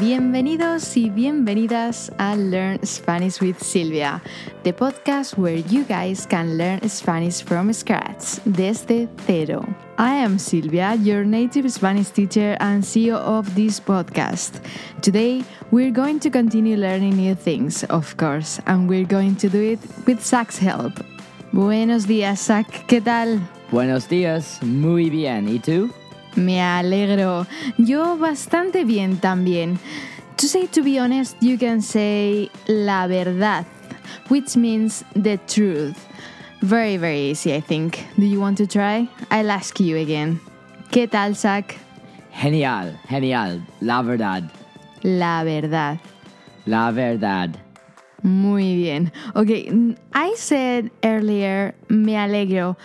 Bienvenidos y bienvenidas a Learn Spanish with Silvia, the podcast where you guys can learn Spanish from scratch, desde cero. I am Silvia, your native Spanish teacher and CEO of this podcast. Today, we're going to continue learning new things, of course, and we're going to do it with Zach's help. Buenos días, Zach, ¿qué tal? Buenos días, muy bien. ¿Y tú? Me alegro. Yo bastante bien también. To say to be honest, you can say la verdad, which means the truth. Very, very easy, I think. Do you want to try? I'll ask you again. ¿Qué tal, Zach? Genial, genial. La verdad. La verdad. La verdad. Muy bien. Okay, I said earlier, me alegro.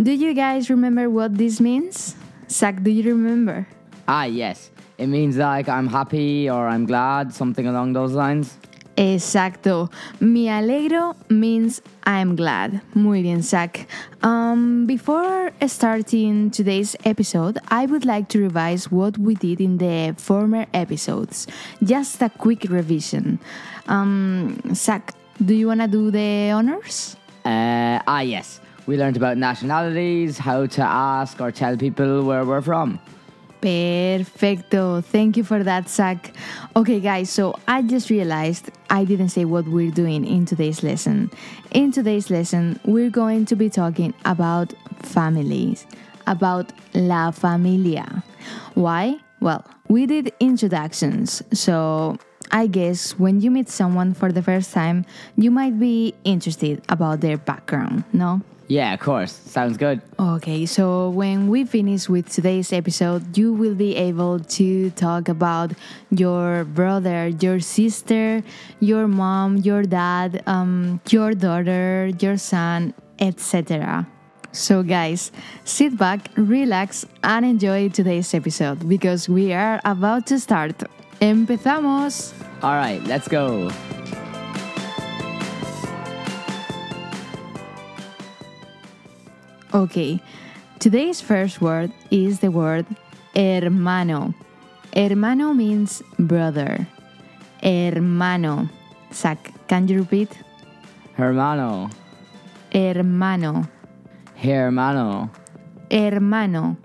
Do you guys remember what this means? Zach, do you remember? Ah, yes. It means like I'm happy or I'm glad, something along those lines. Exacto. Me alegro means I'm glad. Muy bien, Zach. Um, before starting today's episode, I would like to revise what we did in the former episodes. Just a quick revision. Um, Zach, do you want to do the honors? Uh, ah, yes. We learned about nationalities, how to ask or tell people where we're from. Perfecto. Thank you for that, Zach. Okay, guys, so I just realized I didn't say what we're doing in today's lesson. In today's lesson, we're going to be talking about families, about la familia. Why? Well, we did introductions, so I guess when you meet someone for the first time, you might be interested about their background, no? Yeah, of course. Sounds good. Okay, so when we finish with today's episode, you will be able to talk about your brother, your sister, your mom, your dad, um, your daughter, your son, etc. So, guys, sit back, relax, and enjoy today's episode because we are about to start. ¡Empezamos! All right, let's go. Okay, today's first word is the word hermano. Hermano means brother. Hermano. Zach, can you repeat? Hermano. Hermano. Hermano. Hermano.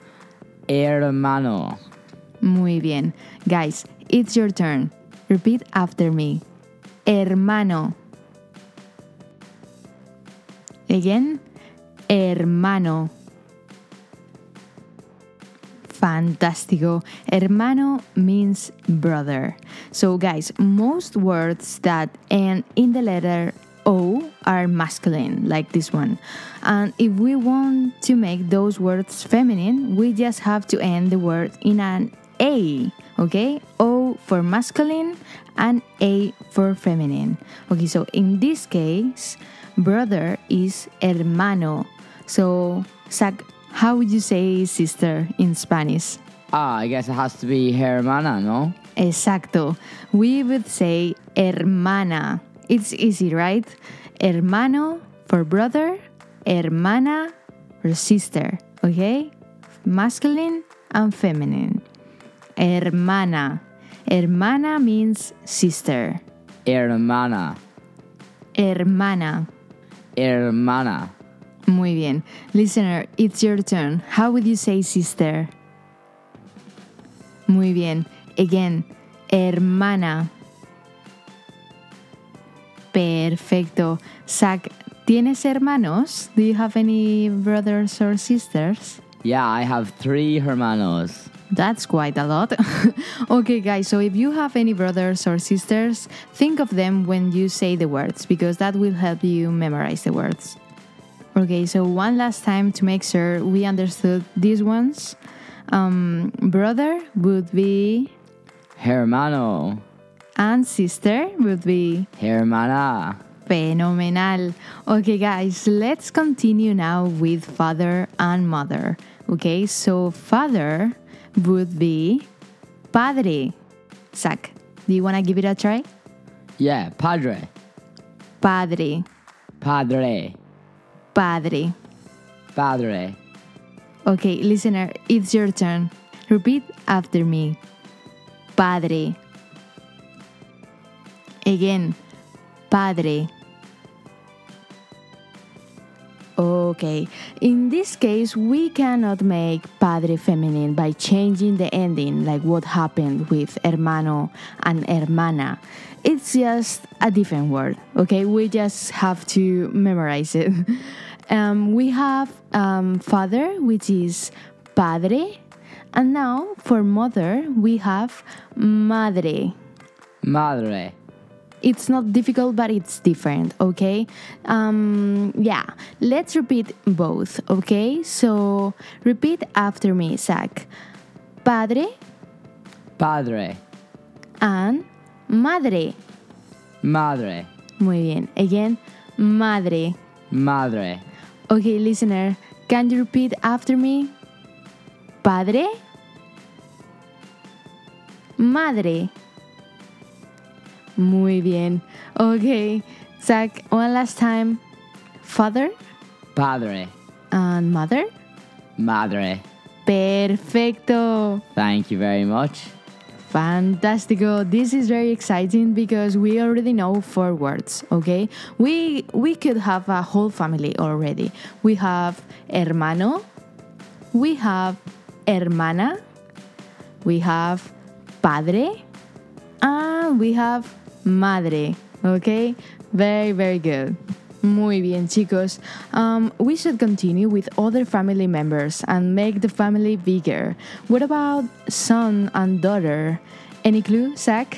Hermano. Muy bien. Guys, it's your turn. Repeat after me. Hermano. Again. Hermano. Fantástico. Hermano means brother. So, guys, most words that end in the letter O are masculine, like this one. And if we want to make those words feminine, we just have to end the word in an A, okay? O for masculine and A for feminine. Okay, so in this case, brother is hermano. So, Zach, how would you say sister in Spanish? Ah, I guess it has to be hermana, no? Exacto. We would say hermana. It's easy, right? Hermano for brother, hermana for sister, okay? Masculine and feminine. Hermana. Hermana means sister. Hermana. Hermana. Hermana. Muy bien. Listener, it's your turn. How would you say sister? Muy bien. Again, hermana. Perfecto. Zach, ¿tienes hermanos? Do you have any brothers or sisters? Yeah, I have three hermanos. That's quite a lot. okay, guys, so if you have any brothers or sisters, think of them when you say the words because that will help you memorize the words. Okay, so one last time to make sure we understood these ones. Um, brother would be, Hermano. and sister would be Hermana. fenomenal. Okay, guys, let's continue now with father and mother. Okay, so father would be padre. Zach, do you want to give it a try? Yeah, padre. Padre, Padre. Padre. Padre. Okay, listener, it's your turn. Repeat after me. Padre, Again, padre. Okay, in this case, we cannot make padre feminine by changing the ending, like what happened with hermano and hermana. It's just a different word, okay? We just have to memorize it. Um, we have um, father, which is padre, and now for mother, we have madre. Madre. It's not difficult, but it's different, okay? Um, yeah, let's repeat both, okay? So repeat after me, Zach. Padre Padre. and madre. Madre. Muy bien. Again, madre. Madre. Okay, listener, can you repeat after me? Padre, madre. Muy bien. Okay, Zach, one last time. Father Padre. and mother. Madre. Perfecto. Thank you very much. Fantastico. This is very exciting because we already know four words, okay? We we could have a whole family already. We have hermano, we have hermana, we have padre, and we have madre, okay? Very very good. Muy bien, chicos. Um, we should continue with other family members and make the family bigger. What about son and daughter? Any clue, Zach?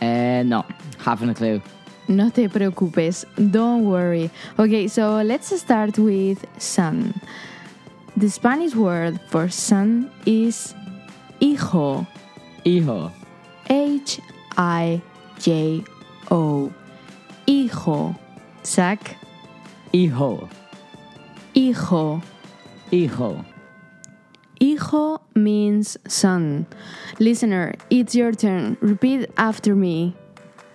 Uh, no, haven't a clue. No te preocupes. Don't worry. Okay, so let's start with son. The Spanish word for son is hijo. Hijo. H I J O. Hijo. Zach? Hijo. Hijo. Hijo. Hijo means son. Listener, it's your turn. Repeat after me.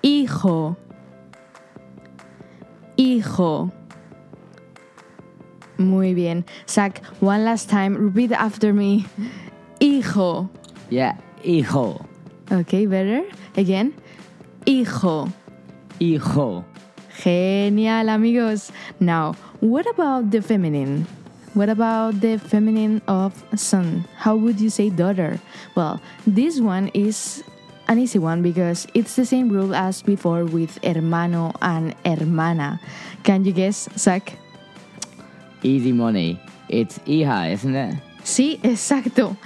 Hijo. Hijo. Muy bien. Zach, one last time. Repeat after me. Hijo. Yeah. Hijo. Okay, better. Again. Hijo. Hijo. Genial, amigos. Now, what about the feminine? What about the feminine of son? How would you say daughter? Well, this one is an easy one because it's the same rule as before with hermano and hermana. Can you guess, Zach? Easy money. It's hija, isn't it? Sí, exacto.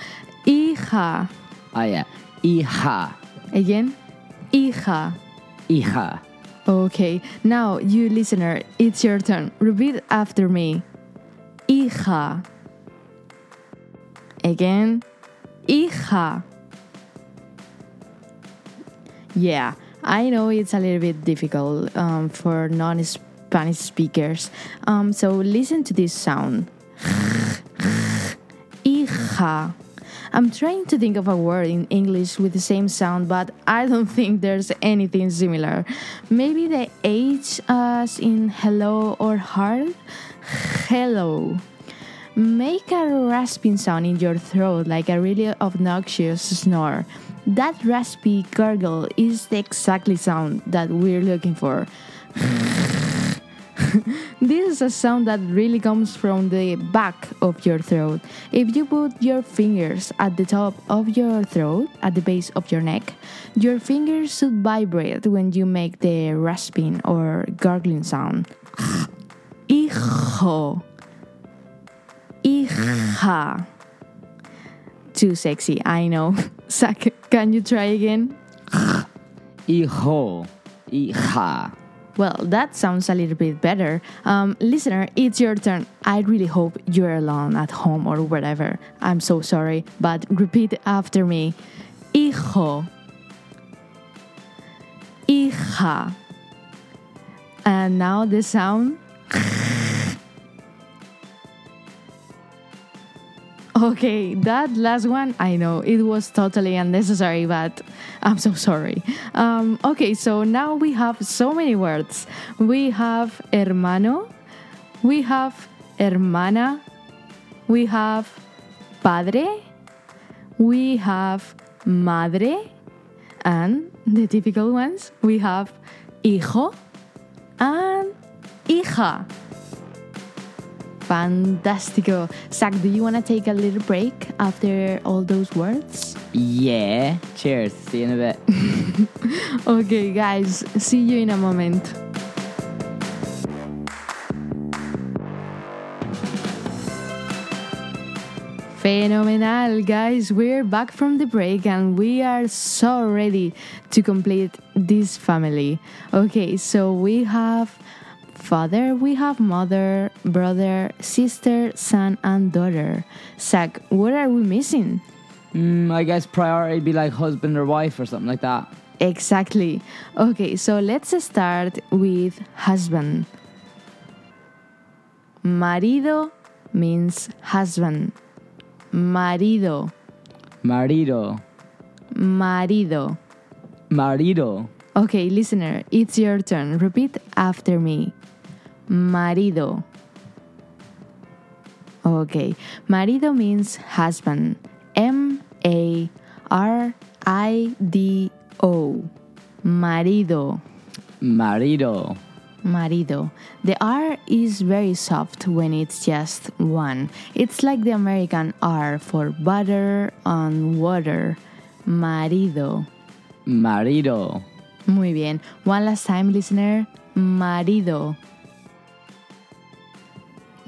Hija. Oh, yeah. Hija. Again, hija. Hija. Okay, now you listener, it's your turn. Repeat after me. Hija. Again. Hija. Yeah, I know it's a little bit difficult um, for non Spanish speakers. Um, so listen to this sound. Hija. I'm trying to think of a word in English with the same sound, but I don't think there's anything similar. Maybe the H as in hello or heart? Hello. Make a rasping sound in your throat like a really obnoxious snore. That raspy gurgle is the exactly sound that we're looking for. this is a sound that really comes from the back of your throat. If you put your fingers at the top of your throat, at the base of your neck, your fingers should vibrate when you make the rasping or gargling sound. Hijo. Hija. Too sexy, I know. Zach, can you try again? Hijo. Hija. Well, that sounds a little bit better. Um, listener, it's your turn. I really hope you're alone at home or wherever. I'm so sorry, but repeat after me. Hijo. Hija. And now the sound. Okay, that last one, I know it was totally unnecessary, but I'm so sorry. Um, okay, so now we have so many words. We have hermano, we have hermana, we have padre, we have madre, and the typical ones, we have hijo and hija. Fantastico. Zach, do you want to take a little break after all those words? Yeah. Cheers. See you in a bit. Okay, guys, see you in a moment. Phenomenal, guys. We're back from the break and we are so ready to complete this family. Okay, so we have father, we have mother, brother, sister, son, and daughter. Zach, what are we missing? Mm, I guess priority be like husband or wife or something like that. Exactly. Okay, so let's start with husband. Marido means husband. Marido, Marido. marido. Marido. Okay, listener, it's your turn. Repeat after me. Marido. Okay, marido means husband. M A R I D O. Marido. Marido. Marido. The R is very soft when it's just one. It's like the American R for butter on water. Marido. Marido. Muy bien. One last time, listener. Marido.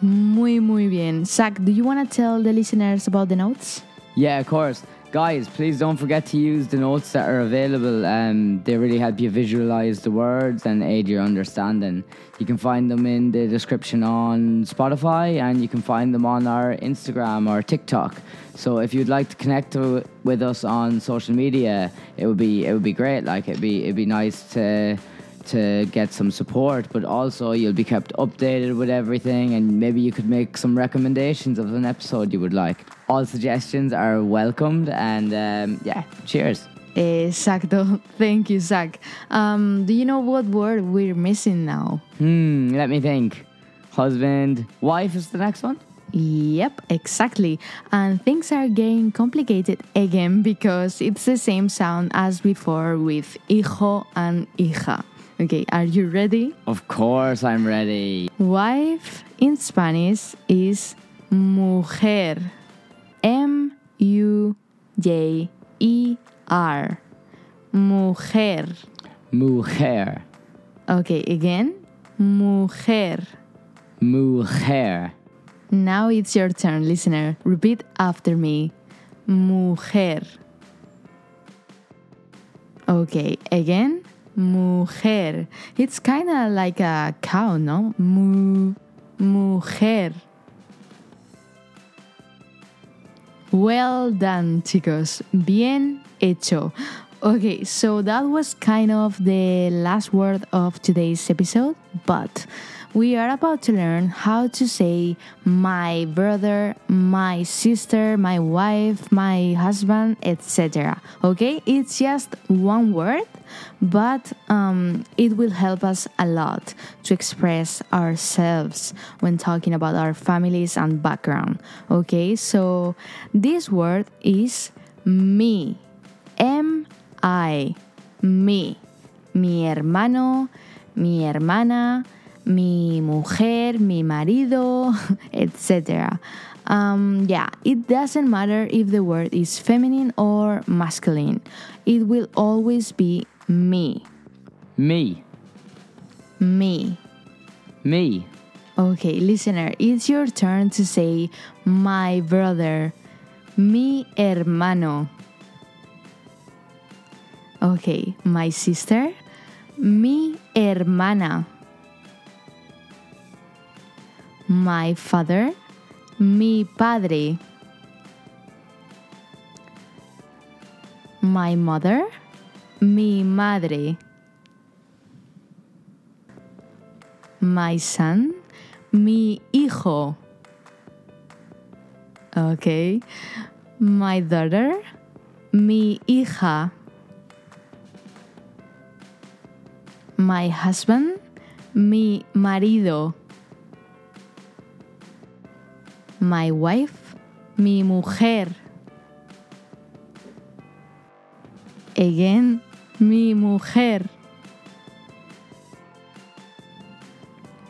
Muy, muy bien. Zach, do you want to tell the listeners about the notes? Yeah, of course. Guys, please don't forget to use the notes that are available. Um, they really help you visualize the words and aid your understanding. You can find them in the description on Spotify and you can find them on our Instagram or TikTok. So if you'd like to connect to, with us on social media, it would be it would be great. Like it'd be it'd be nice to to get some support, but also you'll be kept updated with everything, and maybe you could make some recommendations of an episode you would like. All suggestions are welcomed, and um, yeah, cheers. Exacto. Thank you, Zach. Um, do you know what word we're missing now? Hmm, let me think. Husband, wife is the next one. Yep, exactly. And things are getting complicated again because it's the same sound as before with hijo and hija. Okay, are you ready? Of course, I'm ready. Wife in Spanish is mujer. M U J E R. Mujer. Mujer, Okay, again. Mujer. mujer, Now it's your turn, listener. Repeat after me. Mujer. Okay, again. Mujer. It's kind of like a cow, no? Mu. Mujer. Well done, chicos. Bien hecho. Okay, so that was kind of the last word of today's episode, but we are about to learn how to say my brother, my sister, my wife, my husband, etc. Okay, it's just one word, but um, it will help us a lot to express ourselves when talking about our families and background. Okay, so this word is mi. M I. Me. Mi hermano, mi hermana, mi mujer, mi marido, etc. Um, yeah, it doesn't matter if the word is feminine or masculine, it will always be mi. mi, Mi. mi, Okay, listener, it's your turn to say my brother, mi hermano. Okay, my sister, mi hermana. My father, mi padre. My mother, mi madre. My son, mi hijo. Okay. My daughter, mi hija. My husband, mi marido. My wife, mi mujer. Again, Mi mujer.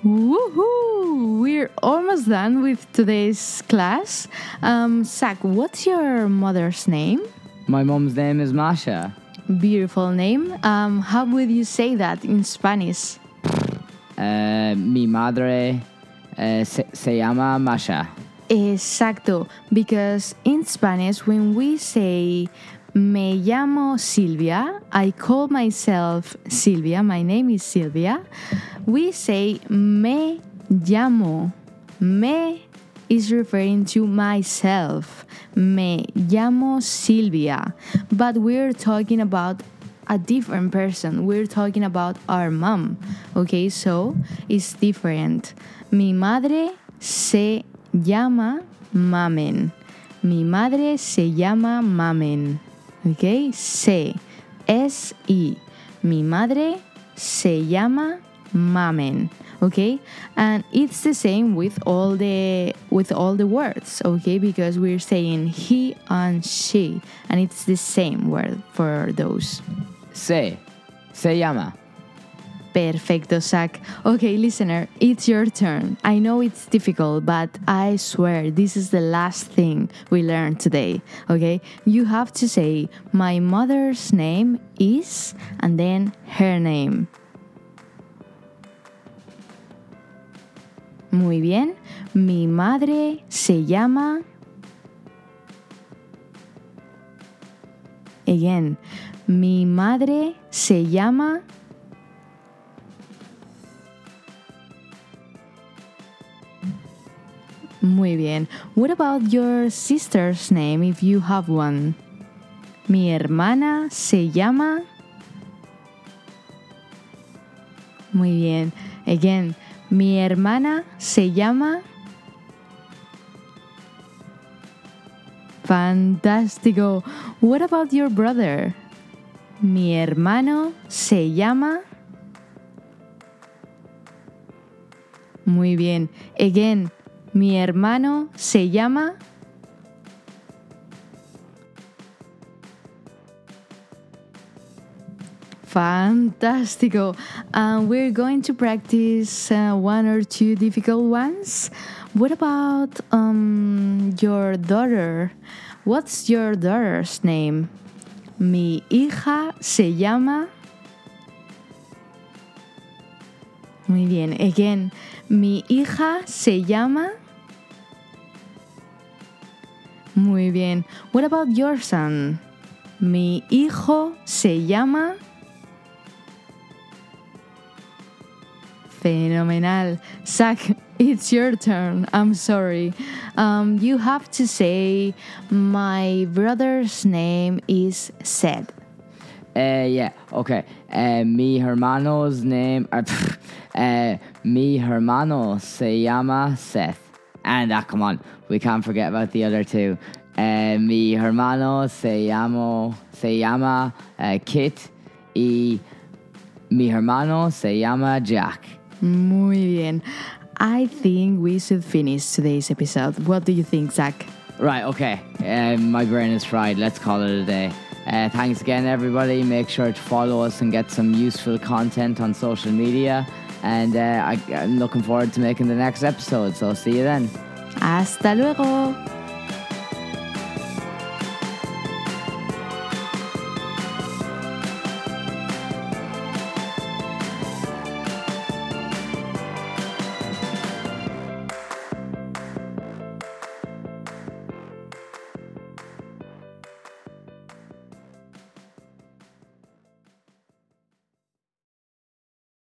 Woohoo! We're almost done with today's class. Um, Zach, what's your mother's name? My mom's name is Masha. Beautiful name. Um, how would you say that in Spanish? Uh, mi madre uh, se, se llama Masha. Exacto, because in Spanish, when we say me llamo Silvia, I call myself Silvia, my name is Silvia, we say me llamo. Me is referring to myself. Me llamo Silvia. But we're talking about a different person. We're talking about our mom. Okay, so it's different. Mi madre se llama Mamen. Mi madre se llama Mamen. Ok, se. S-I. Mi madre se llama Mamen. Okay, and it's the same with all the with all the words. Okay, because we're saying he and she, and it's the same word for those. Se. Se llama. Perfecto, Zach. Okay, listener, it's your turn. I know it's difficult, but I swear this is the last thing we learned today. Okay? You have to say, My mother's name is, and then her name. Muy bien. Mi madre se llama. Again. Mi madre se llama. Muy bien. What about your sister's name if you have one? Mi hermana se llama. Muy bien. Again, mi hermana se llama. Fantástico. What about your brother? Mi hermano se llama. Muy bien. Again, mi hermano se llama. Fantástico. Uh, we're going to practice uh, one or two difficult ones. What about um, your daughter? What's your daughter's name? Mi hija se llama. Muy bien. Again, mi hija se llama. Muy bien. What about your son? Mi hijo se llama. Fenomenal. Zach, it's your turn. I'm sorry. Um, you have to say, my brother's name is Seth. Uh, yeah, okay. Uh, mi hermano's name. Uh, uh, mi hermano se llama Seth. And ah, come on, we can't forget about the other two. Uh, mi hermano se llama se llama uh, Kit y mi hermano se llama Jack. Muy bien. I think we should finish today's episode. What do you think, Zach? Right, okay. Um, my brain is fried. Let's call it a day. Uh, thanks again, everybody. Make sure to follow us and get some useful content on social media. And uh, I, I'm looking forward to making the next episode. So, see you then. Hasta luego.